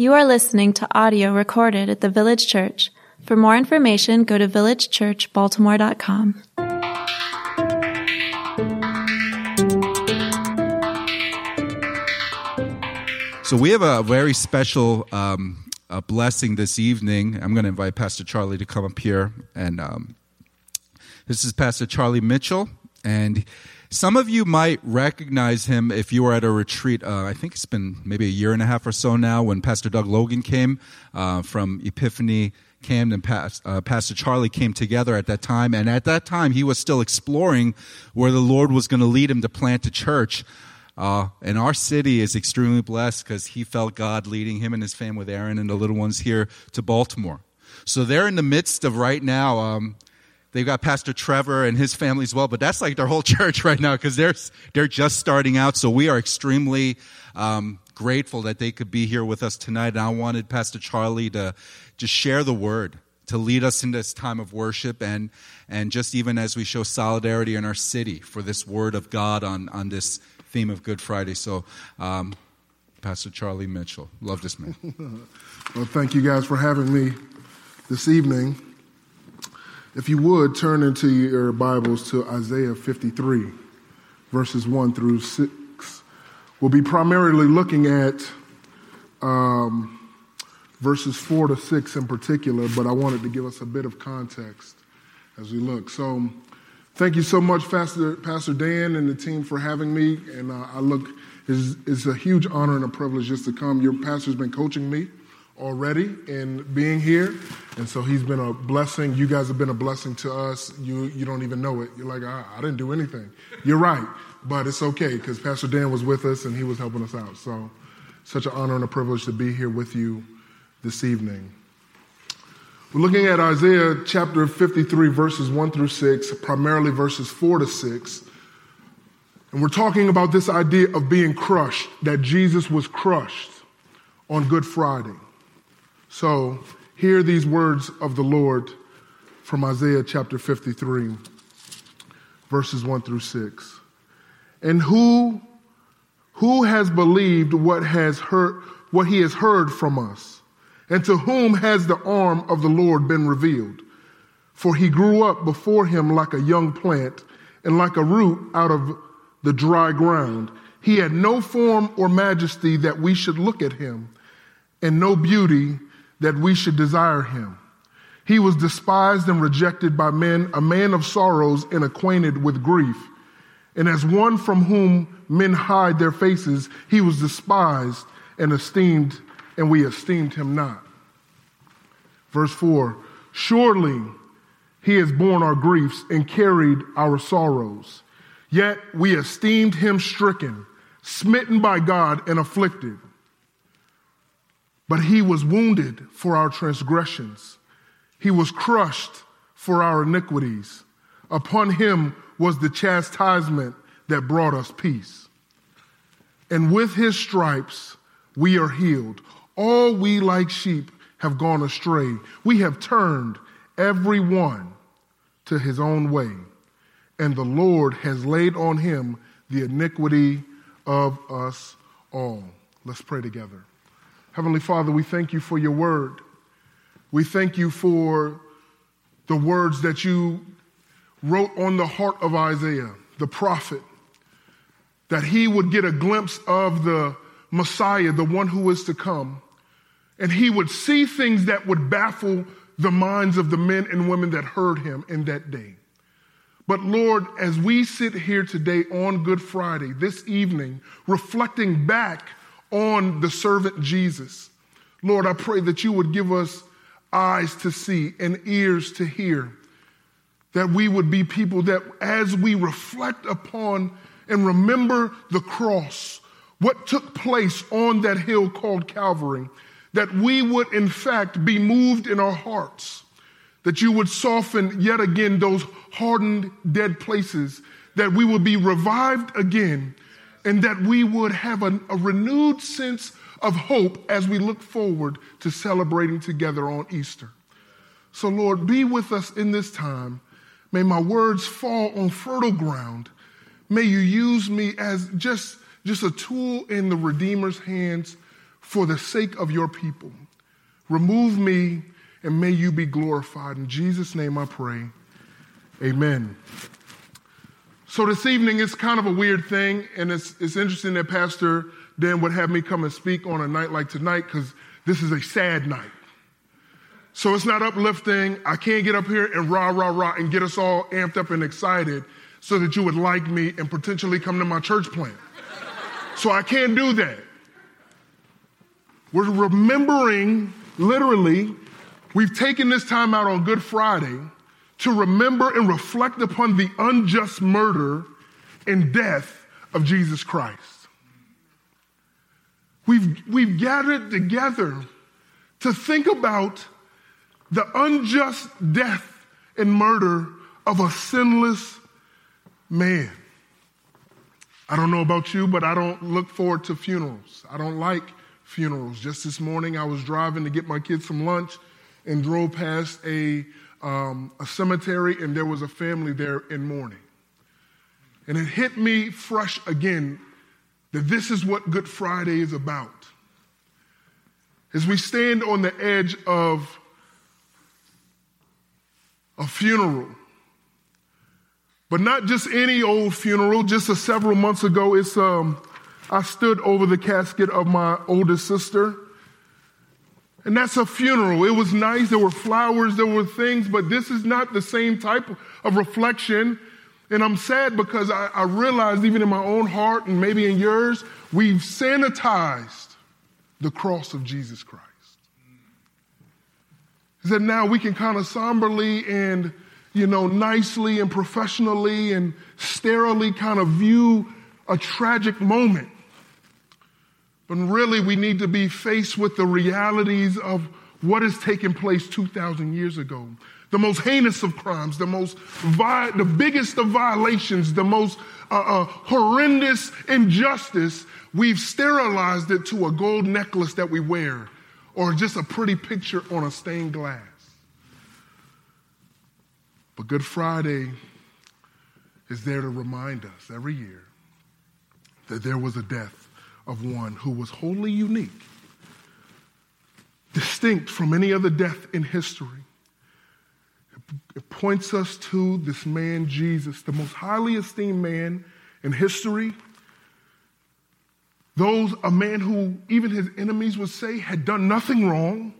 You are listening to audio recorded at the Village Church. For more information, go to villagechurchbaltimore.com. So we have a very special um, a blessing this evening. I'm going to invite Pastor Charlie to come up here, and um, this is Pastor Charlie Mitchell, and some of you might recognize him if you were at a retreat. Uh, I think it's been maybe a year and a half or so now when Pastor Doug Logan came uh, from Epiphany Camden, uh, Pastor Charlie came together at that time. And at that time, he was still exploring where the Lord was going to lead him to plant a church. Uh, and our city is extremely blessed because he felt God leading him and his family with Aaron and the little ones here to Baltimore. So they're in the midst of right now um, They've got Pastor Trevor and his family as well, but that's like their whole church right now because they're, they're just starting out. So we are extremely um, grateful that they could be here with us tonight. And I wanted Pastor Charlie to just share the word, to lead us in this time of worship and, and just even as we show solidarity in our city for this word of God on, on this theme of Good Friday. So, um, Pastor Charlie Mitchell, love this man. well, thank you guys for having me this evening. If you would, turn into your Bibles to Isaiah 53, verses 1 through 6. We'll be primarily looking at um, verses 4 to 6 in particular, but I wanted to give us a bit of context as we look. So, thank you so much, Pastor, Pastor Dan and the team, for having me. And uh, I look, it's, it's a huge honor and a privilege just to come. Your pastor's been coaching me already in being here. And so he's been a blessing. You guys have been a blessing to us. You, you don't even know it. You're like, I, I didn't do anything. You're right. But it's okay because Pastor Dan was with us and he was helping us out. So, such an honor and a privilege to be here with you this evening. We're looking at Isaiah chapter 53, verses 1 through 6, primarily verses 4 to 6. And we're talking about this idea of being crushed, that Jesus was crushed on Good Friday. So, hear these words of the Lord from Isaiah chapter 53, verses 1 through 6. And who, who has believed what, has heard, what he has heard from us? And to whom has the arm of the Lord been revealed? For he grew up before him like a young plant and like a root out of the dry ground. He had no form or majesty that we should look at him, and no beauty that we should desire him. He was despised and rejected by men, a man of sorrows and acquainted with grief. And as one from whom men hide their faces, he was despised and esteemed, and we esteemed him not. Verse 4 Surely he has borne our griefs and carried our sorrows. Yet we esteemed him stricken, smitten by God, and afflicted. But he was wounded for our transgressions, he was crushed for our iniquities. Upon him was the chastisement that brought us peace. And with his stripes we are healed. All we like sheep have gone astray. We have turned every one to his own way. And the Lord has laid on him the iniquity of us all. Let's pray together. Heavenly Father, we thank you for your word. We thank you for the words that you wrote on the heart of Isaiah, the prophet, that he would get a glimpse of the Messiah, the one who is to come, and he would see things that would baffle the minds of the men and women that heard him in that day. But Lord, as we sit here today on Good Friday, this evening, reflecting back on the servant Jesus. Lord, I pray that you would give us eyes to see and ears to hear. That we would be people that, as we reflect upon and remember the cross, what took place on that hill called Calvary, that we would, in fact, be moved in our hearts, that you would soften yet again those hardened, dead places, that we would be revived again and that we would have a, a renewed sense of hope as we look forward to celebrating together on Easter. So, Lord, be with us in this time. May my words fall on fertile ground. May you use me as just, just a tool in the Redeemer's hands for the sake of your people. Remove me and may you be glorified. In Jesus' name I pray. Amen. So this evening is kind of a weird thing, and it's, it's interesting that Pastor Dan would have me come and speak on a night like tonight because this is a sad night. So it's not uplifting. I can't get up here and rah, rah, rah and get us all amped up and excited so that you would like me and potentially come to my church plant. So I can't do that. We're remembering, literally, we've taken this time out on Good Friday to remember and reflect upon the unjust murder and death of Jesus Christ. We've, we've gathered together to think about the unjust death and murder of a sinless man. I don't know about you, but I don't look forward to funerals. I don't like funerals. Just this morning, I was driving to get my kids some lunch and drove past a, um, a cemetery, and there was a family there in mourning. And it hit me fresh again that this is what Good Friday is about. As we stand on the edge of a funeral, but not just any old funeral. Just a several months ago, it's um, I stood over the casket of my oldest sister. And that's a funeral. It was nice. There were flowers, there were things, but this is not the same type of reflection. And I'm sad because I, I realized, even in my own heart and maybe in yours, we've sanitized the cross of Jesus Christ. Is that now we can kind of somberly and, you know, nicely and professionally and sterilely kind of view a tragic moment. But really, we need to be faced with the realities of what has taken place 2,000 years ago. The most heinous of crimes, the most, vi- the biggest of violations, the most uh, uh, horrendous injustice. We've sterilized it to a gold necklace that we wear or just a pretty picture on a stained glass. But Good Friday is there to remind us every year that there was a death of one who was wholly unique, distinct from any other death in history. It points us to this man, Jesus, the most highly esteemed man in history. Those, a man who even his enemies would say had done nothing wrong,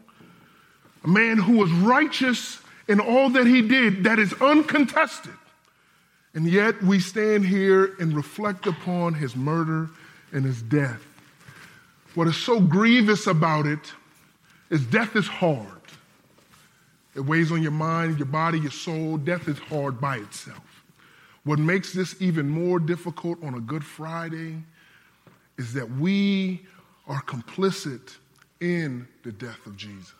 a man who was righteous in all that he did, that is uncontested. And yet we stand here and reflect upon his murder and his death. What is so grievous about it is death is hard. It weighs on your mind, your body, your soul. Death is hard by itself. What makes this even more difficult on a Good Friday is that we are complicit in the death of Jesus.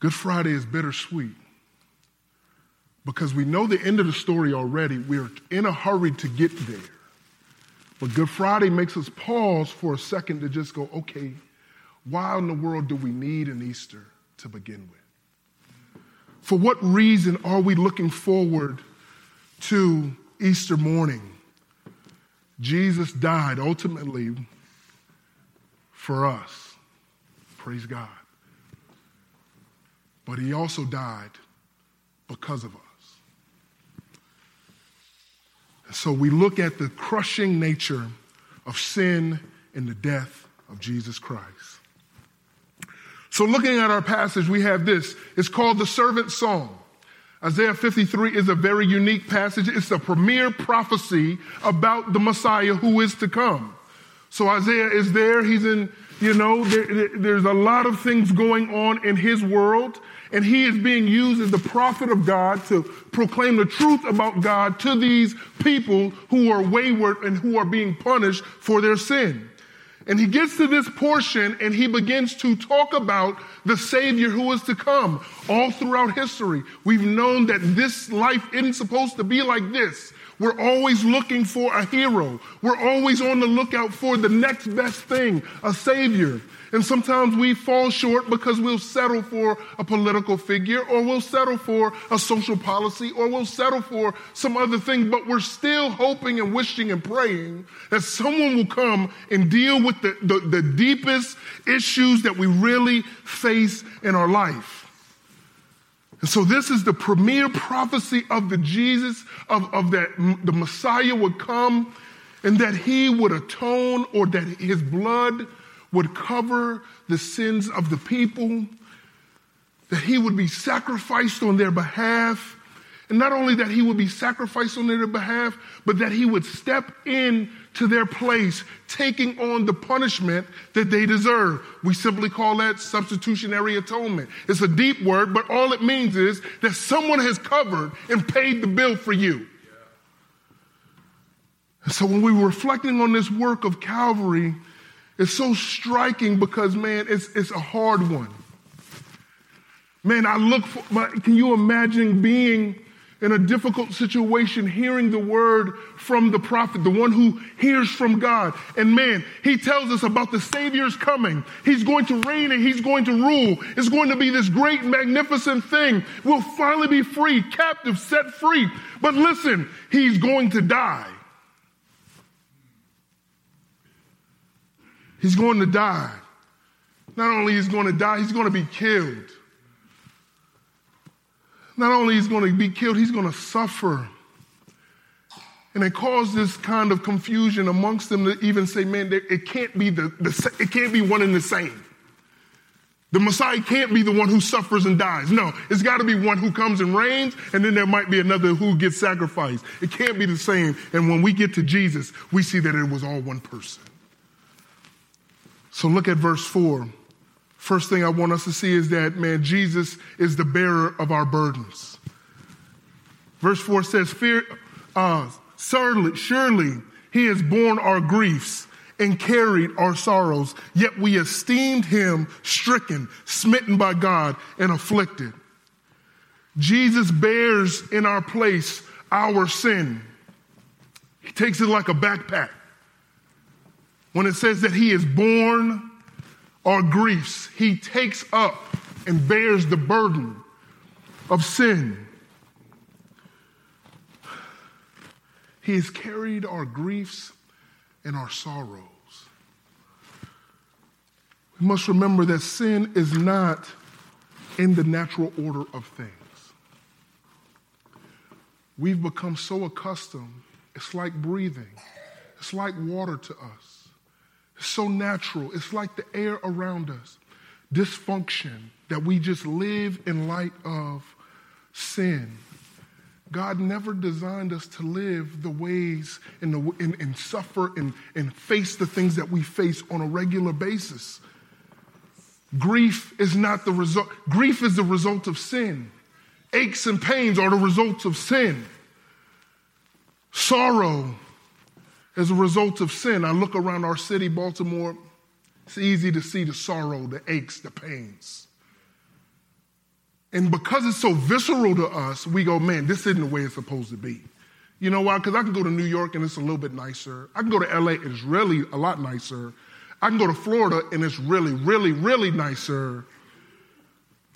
Good Friday is bittersweet because we know the end of the story already. We're in a hurry to get there. But Good Friday makes us pause for a second to just go, okay, why in the world do we need an Easter to begin with? For what reason are we looking forward to Easter morning? Jesus died ultimately for us. Praise God. But he also died because of us. So we look at the crushing nature of sin and the death of Jesus Christ. So, looking at our passage, we have this. It's called the Servant Song. Isaiah 53 is a very unique passage. It's a premier prophecy about the Messiah who is to come. So, Isaiah is there. He's in, you know, there, there's a lot of things going on in his world and he is being used as the prophet of God to proclaim the truth about God to these people who are wayward and who are being punished for their sin. And he gets to this portion and he begins to talk about the Savior who is to come all throughout history. We've known that this life isn't supposed to be like this. We're always looking for a hero. We're always on the lookout for the next best thing, a savior. And sometimes we fall short because we'll settle for a political figure or we'll settle for a social policy or we'll settle for some other thing, but we're still hoping and wishing and praying that someone will come and deal with the, the, the deepest issues that we really face in our life. And so this is the premier prophecy of the Jesus, of, of that the Messiah would come and that he would atone or that his blood would cover the sins of the people, that he would be sacrificed on their behalf. And not only that he would be sacrificed on their behalf, but that he would step in to their place, taking on the punishment that they deserve. We simply call that substitutionary atonement. It's a deep word, but all it means is that someone has covered and paid the bill for you. So when we were reflecting on this work of Calvary, it's so striking because, man, it's, it's a hard one. Man, I look for, can you imagine being in a difficult situation, hearing the word from the prophet, the one who hears from God. And man, he tells us about the Savior's coming. He's going to reign and he's going to rule. It's going to be this great, magnificent thing. We'll finally be free, captive, set free. But listen, he's going to die. He's going to die. Not only is going to die, he's going to be killed. Not only is going to be killed, he's going to suffer. And it caused this kind of confusion amongst them to even say, man, it can't be the, the it can't be one and the same. The Messiah can't be the one who suffers and dies. No, it's got to be one who comes and reigns, and then there might be another who gets sacrificed. It can't be the same. And when we get to Jesus, we see that it was all one person. So look at verse 4. First thing I want us to see is that, man, Jesus is the bearer of our burdens. Verse 4 says, Fear, uh, surely, surely he has borne our griefs and carried our sorrows, yet we esteemed him stricken, smitten by God, and afflicted. Jesus bears in our place our sin. He takes it like a backpack when it says that he is borne our griefs, he takes up and bears the burden of sin. He has carried our griefs and our sorrows. We must remember that sin is not in the natural order of things. We've become so accustomed, it's like breathing, it's like water to us so natural. It's like the air around us. Dysfunction that we just live in light of sin. God never designed us to live the ways and, the, and, and suffer and, and face the things that we face on a regular basis. Grief is not the result, grief is the result of sin. Aches and pains are the results of sin. Sorrow as a result of sin. I look around our city, Baltimore, it's easy to see the sorrow, the aches, the pains. And because it's so visceral to us, we go, man, this isn't the way it's supposed to be. You know why? Because I can go to New York and it's a little bit nicer. I can go to LA and it's really a lot nicer. I can go to Florida and it's really, really, really nicer.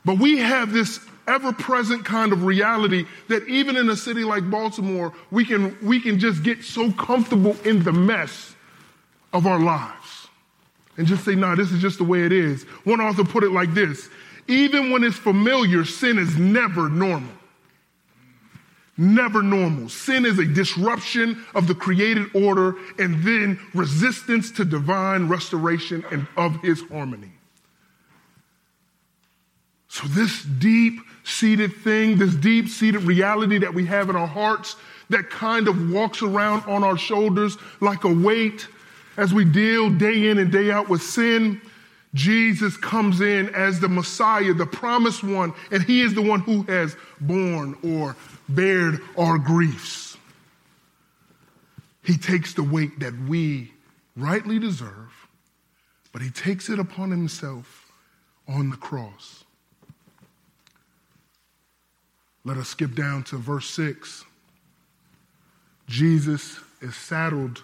But we have this ever present kind of reality that even in a city like Baltimore, we can, we can just get so comfortable in the mess of our lives and just say, nah, this is just the way it is. One author put it like this even when it's familiar, sin is never normal. Never normal. Sin is a disruption of the created order and then resistance to divine restoration and of his harmony. So, this deep seated thing, this deep seated reality that we have in our hearts that kind of walks around on our shoulders like a weight as we deal day in and day out with sin, Jesus comes in as the Messiah, the promised one, and he is the one who has borne or bared our griefs. He takes the weight that we rightly deserve, but he takes it upon himself on the cross. Let us skip down to verse 6. Jesus is saddled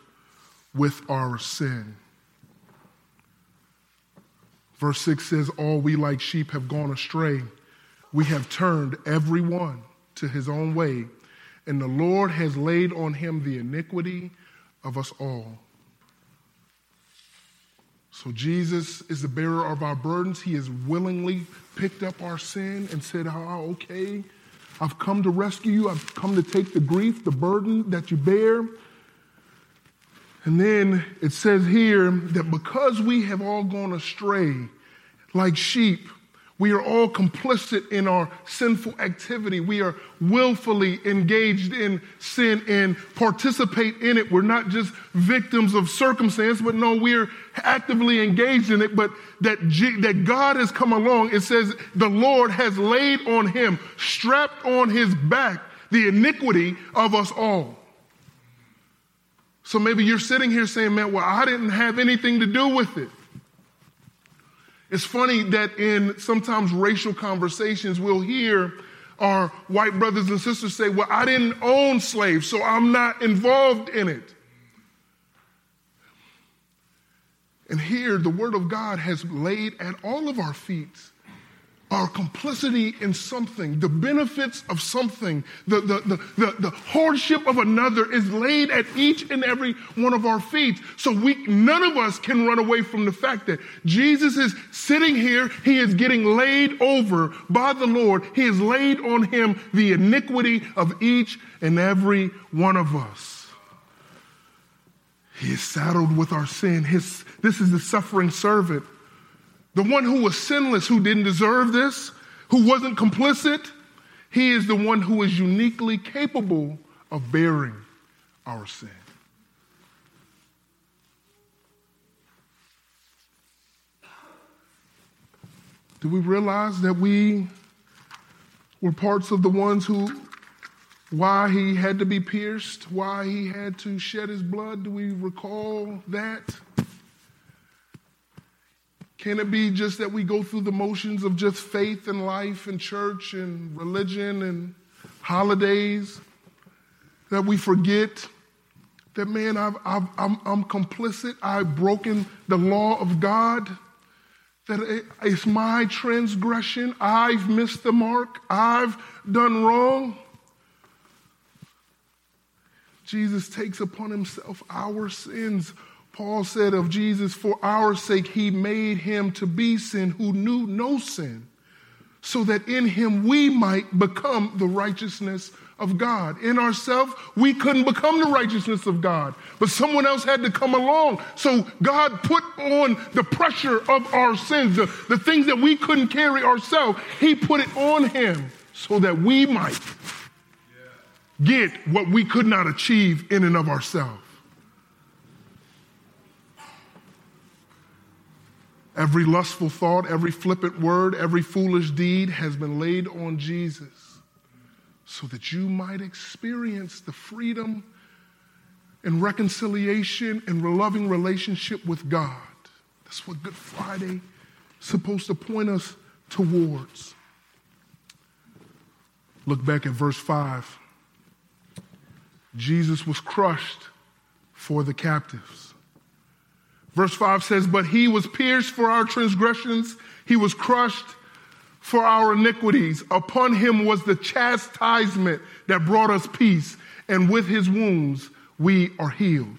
with our sin. Verse 6 says, All we like sheep have gone astray. We have turned every one to his own way, and the Lord has laid on him the iniquity of us all. So Jesus is the bearer of our burdens. He has willingly picked up our sin and said, Oh, okay, I've come to rescue you. I've come to take the grief, the burden that you bear. And then it says here that because we have all gone astray like sheep, we are all complicit in our sinful activity. We are willfully engaged in sin and participate in it. We're not just victims of circumstance, but no, we're actively engaged in it. But that, G- that God has come along, it says the Lord has laid on him, strapped on his back, the iniquity of us all. So maybe you're sitting here saying, man, well, I didn't have anything to do with it. It's funny that in sometimes racial conversations, we'll hear our white brothers and sisters say, Well, I didn't own slaves, so I'm not involved in it. And here, the Word of God has laid at all of our feet our complicity in something, the benefits of something, the, the, the, the, the hardship of another is laid at each and every one of our feet. So we, none of us can run away from the fact that Jesus is sitting here. He is getting laid over by the Lord. He has laid on him the iniquity of each and every one of us. He is saddled with our sin. His, this is the suffering servant the one who was sinless, who didn't deserve this, who wasn't complicit, he is the one who is uniquely capable of bearing our sin. Do we realize that we were parts of the ones who, why he had to be pierced, why he had to shed his blood? Do we recall that? Can it be just that we go through the motions of just faith and life and church and religion and holidays that we forget that, man, I've, I'm, I'm complicit. I've broken the law of God. That it's my transgression. I've missed the mark. I've done wrong. Jesus takes upon himself our sins Paul said of Jesus, for our sake, he made him to be sin who knew no sin, so that in him we might become the righteousness of God. In ourselves, we couldn't become the righteousness of God, but someone else had to come along. So God put on the pressure of our sins, the, the things that we couldn't carry ourselves, he put it on him so that we might get what we could not achieve in and of ourselves. Every lustful thought, every flippant word, every foolish deed has been laid on Jesus so that you might experience the freedom and reconciliation and loving relationship with God. That's what Good Friday is supposed to point us towards. Look back at verse 5. Jesus was crushed for the captives. Verse 5 says, But he was pierced for our transgressions, he was crushed for our iniquities. Upon him was the chastisement that brought us peace, and with his wounds we are healed.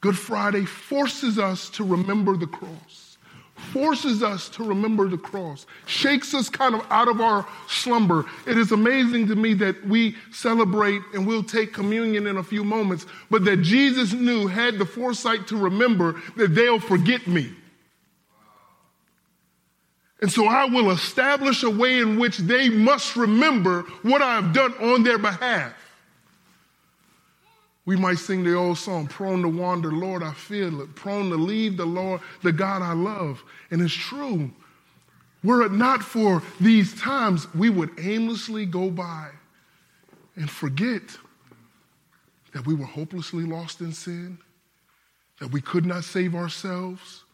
Good Friday forces us to remember the cross forces us to remember the cross, shakes us kind of out of our slumber. It is amazing to me that we celebrate and we'll take communion in a few moments, but that Jesus knew, had the foresight to remember that they'll forget me. And so I will establish a way in which they must remember what I have done on their behalf. We might sing the old song, prone to wander, Lord, I feel it. Prone to leave the Lord, the God I love. And it's true. Were it not for these times, we would aimlessly go by and forget that we were hopelessly lost in sin, that we could not save ourselves,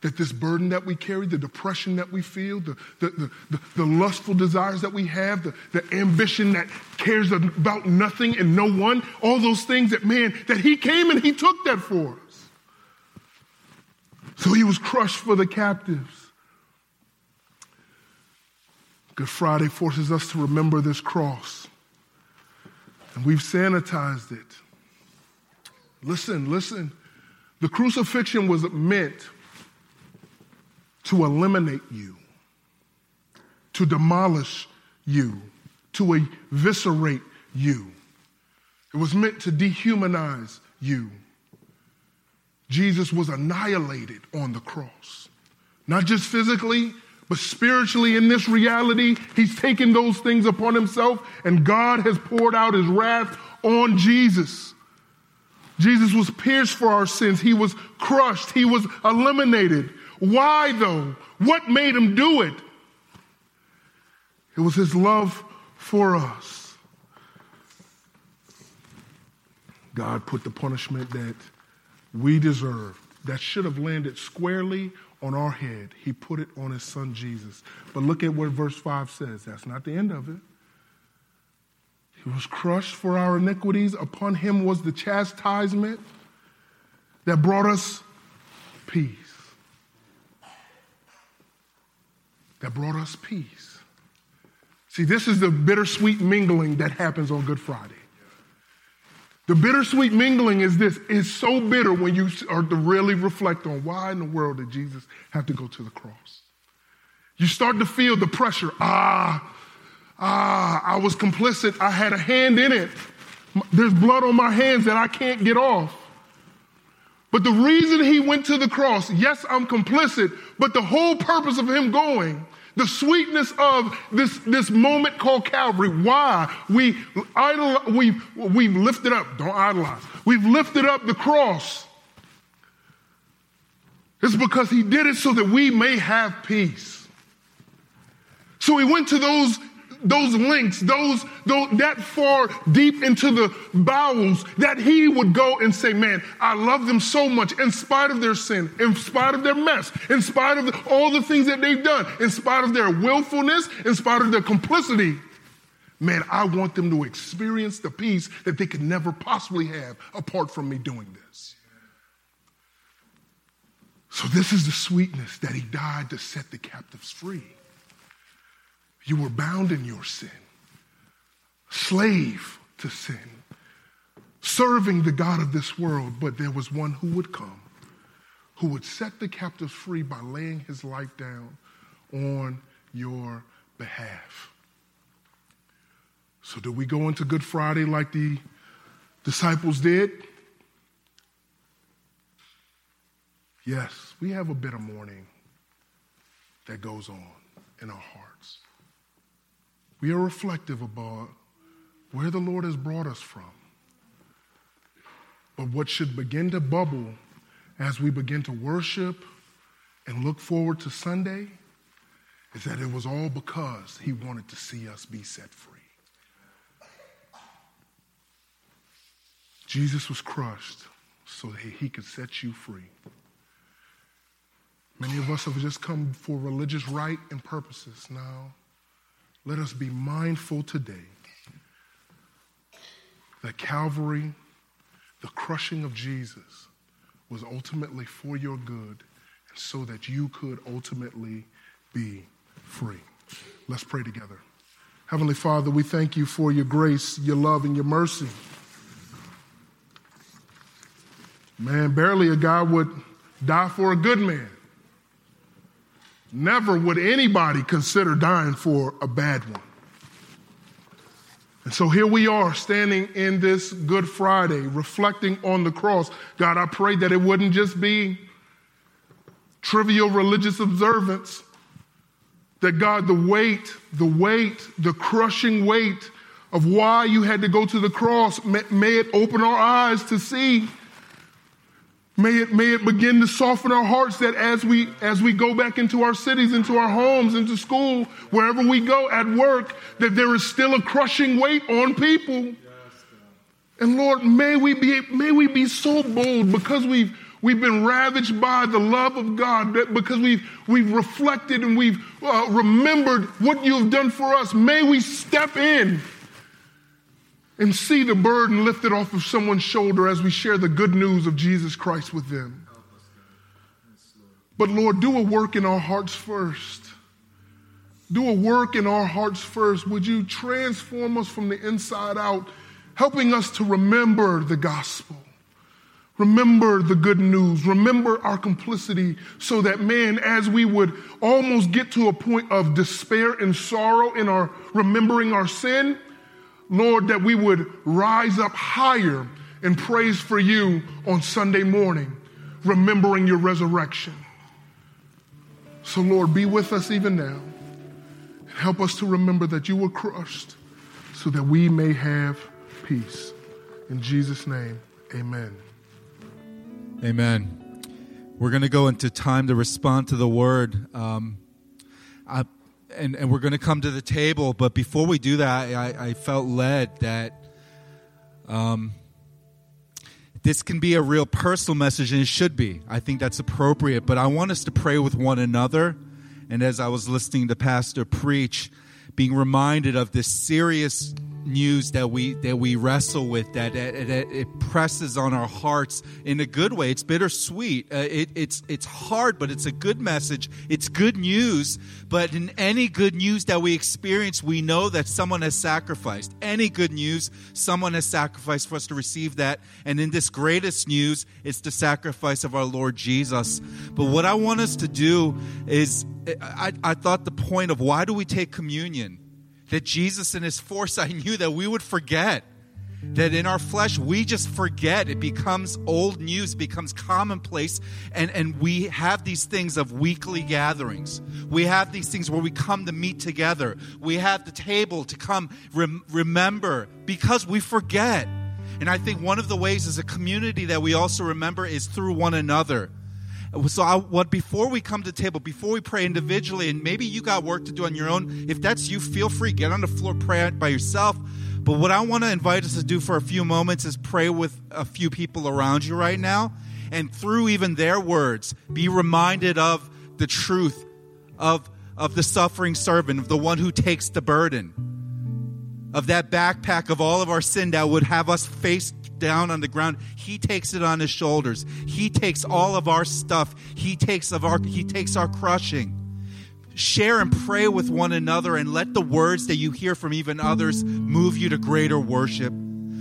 that this burden that we carry, the depression that we feel, the, the, the, the, lustful desires that we have, the, the ambition that cares about nothing and no one, all those things that, man, that he came and he took that for us. So he was crushed for the captives. Good Friday forces us to remember this cross. And we've sanitized it. Listen, listen. The crucifixion was meant to eliminate you, to demolish you, to eviscerate you. It was meant to dehumanize you. Jesus was annihilated on the cross, not just physically, but spiritually in this reality. He's taken those things upon himself, and God has poured out his wrath on Jesus. Jesus was pierced for our sins. He was crushed. He was eliminated. Why though? What made him do it? It was his love for us. God put the punishment that we deserved, that should have landed squarely on our head. He put it on his son Jesus. But look at what verse 5 says. That's not the end of it. He was crushed for our iniquities. Upon him was the chastisement that brought us peace. That brought us peace. See, this is the bittersweet mingling that happens on Good Friday. The bittersweet mingling is this. It's so bitter when you are to really reflect on why in the world did Jesus have to go to the cross. You start to feel the pressure. Ah, Ah, I was complicit. I had a hand in it. There's blood on my hands that I can't get off. But the reason he went to the cross, yes, I'm complicit, but the whole purpose of him going, the sweetness of this, this moment called Calvary, why we idol, we've, we've lifted up, don't idolize, we've lifted up the cross. It's because he did it so that we may have peace. So he went to those those links, those, those, that far deep into the bowels, that he would go and say, man, I love them so much in spite of their sin, in spite of their mess, in spite of the, all the things that they've done, in spite of their willfulness, in spite of their complicity. Man, I want them to experience the peace that they could never possibly have apart from me doing this. So this is the sweetness that he died to set the captives free. You were bound in your sin, slave to sin, serving the God of this world, but there was one who would come, who would set the captives free by laying his life down on your behalf. So, do we go into Good Friday like the disciples did? Yes, we have a bit of mourning that goes on in our hearts. We are reflective about where the Lord has brought us from. But what should begin to bubble as we begin to worship and look forward to Sunday is that it was all because He wanted to see us be set free. Jesus was crushed so that He could set you free. Many of us have just come for religious rite and purposes now. Let us be mindful today that Calvary, the crushing of Jesus, was ultimately for your good and so that you could ultimately be free. Let's pray together. Heavenly Father, we thank you for your grace, your love, and your mercy. Man, barely a guy would die for a good man. Never would anybody consider dying for a bad one. And so here we are standing in this Good Friday, reflecting on the cross. God, I pray that it wouldn't just be trivial religious observance, that God, the weight, the weight, the crushing weight of why you had to go to the cross, may, may it open our eyes to see May it, may it begin to soften our hearts that as we, as we go back into our cities, into our homes, into school, wherever we go at work, that there is still a crushing weight on people. And Lord, may we be, may we be so bold because we've, We've been ravaged by the love of God because we've, we've reflected and we've uh, remembered what you've done for us. May we step in and see the burden lifted off of someone's shoulder as we share the good news of Jesus Christ with them. But Lord, do a work in our hearts first. Do a work in our hearts first. Would you transform us from the inside out, helping us to remember the gospel? Remember the good news. Remember our complicity so that, man, as we would almost get to a point of despair and sorrow in our remembering our sin, Lord, that we would rise up higher in praise for you on Sunday morning, remembering your resurrection. So, Lord, be with us even now. And Help us to remember that you were crushed so that we may have peace. In Jesus' name, amen. Amen. We're going to go into time to respond to the word. Um, I, and, and we're going to come to the table. But before we do that, I, I felt led that um, this can be a real personal message, and it should be. I think that's appropriate. But I want us to pray with one another. And as I was listening to Pastor preach, being reminded of this serious news that we that we wrestle with that, that, that it presses on our hearts in a good way. It's bittersweet. Uh, it, it's it's hard but it's a good message. It's good news. But in any good news that we experience we know that someone has sacrificed. Any good news someone has sacrificed for us to receive that. And in this greatest news it's the sacrifice of our lord jesus. But what i want us to do is I, I thought the point of why do we take communion that Jesus, in his foresight, knew that we would forget. That in our flesh, we just forget. It becomes old news, becomes commonplace, and, and we have these things of weekly gatherings. We have these things where we come to meet together. We have the table to come rem- remember because we forget. And I think one of the ways as a community that we also remember is through one another. So, I, what before we come to table, before we pray individually, and maybe you got work to do on your own, if that's you, feel free, get on the floor, pray by yourself. But what I want to invite us to do for a few moments is pray with a few people around you right now. And through even their words, be reminded of the truth of, of the suffering servant, of the one who takes the burden, of that backpack of all of our sin that would have us face down on the ground. He takes it on his shoulders. He takes all of our stuff. He takes of our he takes our crushing. Share and pray with one another and let the words that you hear from even others move you to greater worship.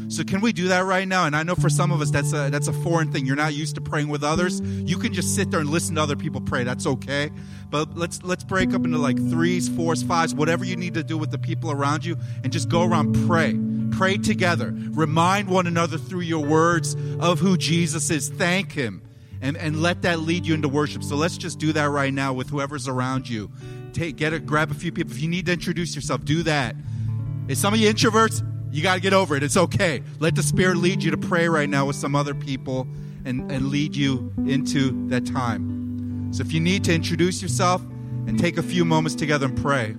So can we do that right now? And I know for some of us that's a that's a foreign thing. You're not used to praying with others. You can just sit there and listen to other people pray. That's okay. But let's let's break up into like threes, fours, fives, whatever you need to do with the people around you, and just go around pray. Pray together. Remind one another through your words of who Jesus is. Thank Him. And, and let that lead you into worship. So let's just do that right now with whoever's around you. Take, get a, grab a few people. If you need to introduce yourself, do that. If some of you introverts? You got to get over it. It's okay. Let the Spirit lead you to pray right now with some other people and, and lead you into that time. So if you need to introduce yourself and take a few moments together and pray.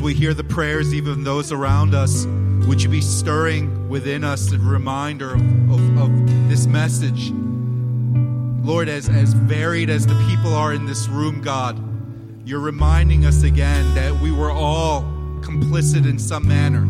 We hear the prayers, even those around us, would you be stirring within us a reminder of, of, of this message? Lord, as, as varied as the people are in this room, God, you're reminding us again that we were all complicit in some manner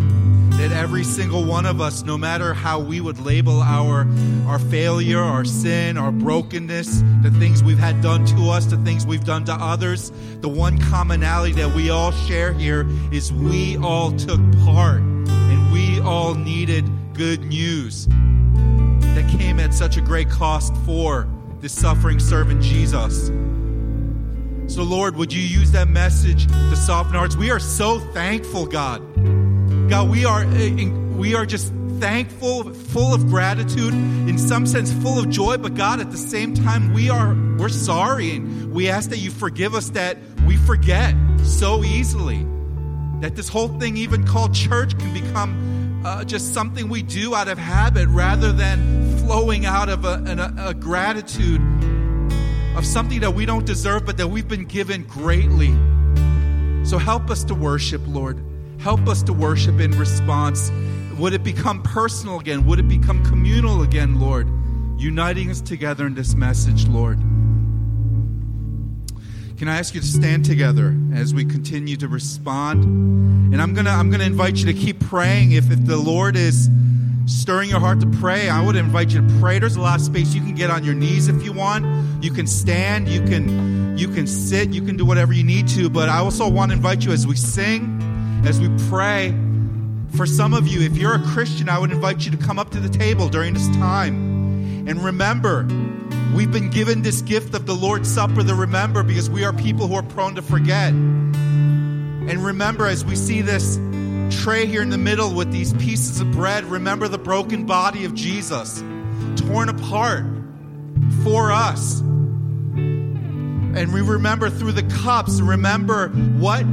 that every single one of us, no matter how we would label our, our failure, our sin, our brokenness, the things we've had done to us, the things we've done to others, the one commonality that we all share here is we all took part and we all needed good news that came at such a great cost for the suffering servant Jesus. So, Lord, would you use that message to soften hearts? We are so thankful, God God, we are eh, we are just thankful, full of gratitude, in some sense full of joy, but God, at the same time, we are we're sorry and we ask that you forgive us that we forget so easily. That this whole thing, even called church, can become uh, just something we do out of habit rather than flowing out of a, a, a gratitude of something that we don't deserve, but that we've been given greatly. So help us to worship, Lord. Help us to worship in response. Would it become personal again? Would it become communal again, Lord? Uniting us together in this message, Lord. Can I ask you to stand together as we continue to respond? And I'm gonna I'm gonna invite you to keep praying. If if the Lord is stirring your heart to pray, I would invite you to pray. There's a lot of space. You can get on your knees if you want. You can stand. You can you can sit. You can do whatever you need to. But I also want to invite you as we sing as we pray. For some of you, if you're a Christian, I would invite you to come up to the table during this time. And remember, we've been given this gift of the Lord's Supper to remember because we are people who are prone to forget. And remember, as we see this tray here in the middle with these pieces of bread, remember the broken body of Jesus, torn apart for us. And we remember through the cups, remember what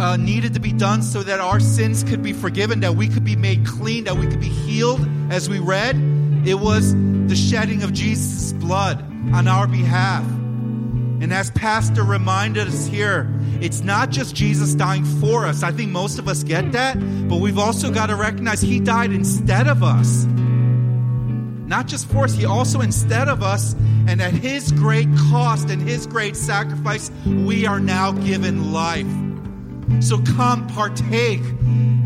uh, needed to be done so that our sins could be forgiven, that we could be made clean, that we could be healed, as we read. It was the shedding of Jesus' blood on our behalf. And as Pastor reminded us here, it's not just Jesus dying for us. I think most of us get that, but we've also got to recognize He died instead of us. Not just for us, He also instead of us. And at His great cost and His great sacrifice, we are now given life. So come, partake.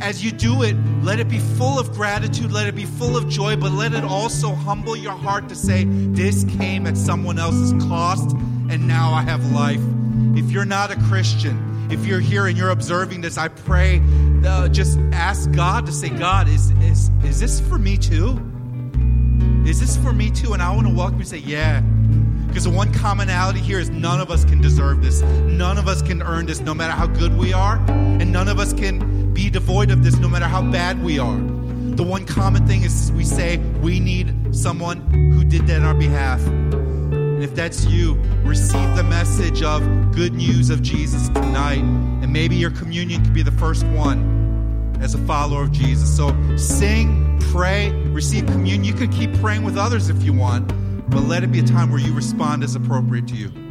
As you do it, let it be full of gratitude, let it be full of joy, but let it also humble your heart to say, This came at someone else's cost, and now I have life. If you're not a Christian, if you're here and you're observing this, I pray uh, just ask God to say, God, is, is, is this for me too? Is this for me too? And I want to welcome you and say, Yeah. Because the one commonality here is none of us can deserve this. None of us can earn this, no matter how good we are. And none of us can be devoid of this, no matter how bad we are. The one common thing is we say we need someone who did that on our behalf. And if that's you, receive the message of good news of Jesus tonight. And maybe your communion could be the first one as a follower of Jesus. So sing, pray, receive communion. You could keep praying with others if you want but let it be a time where you respond as appropriate to you.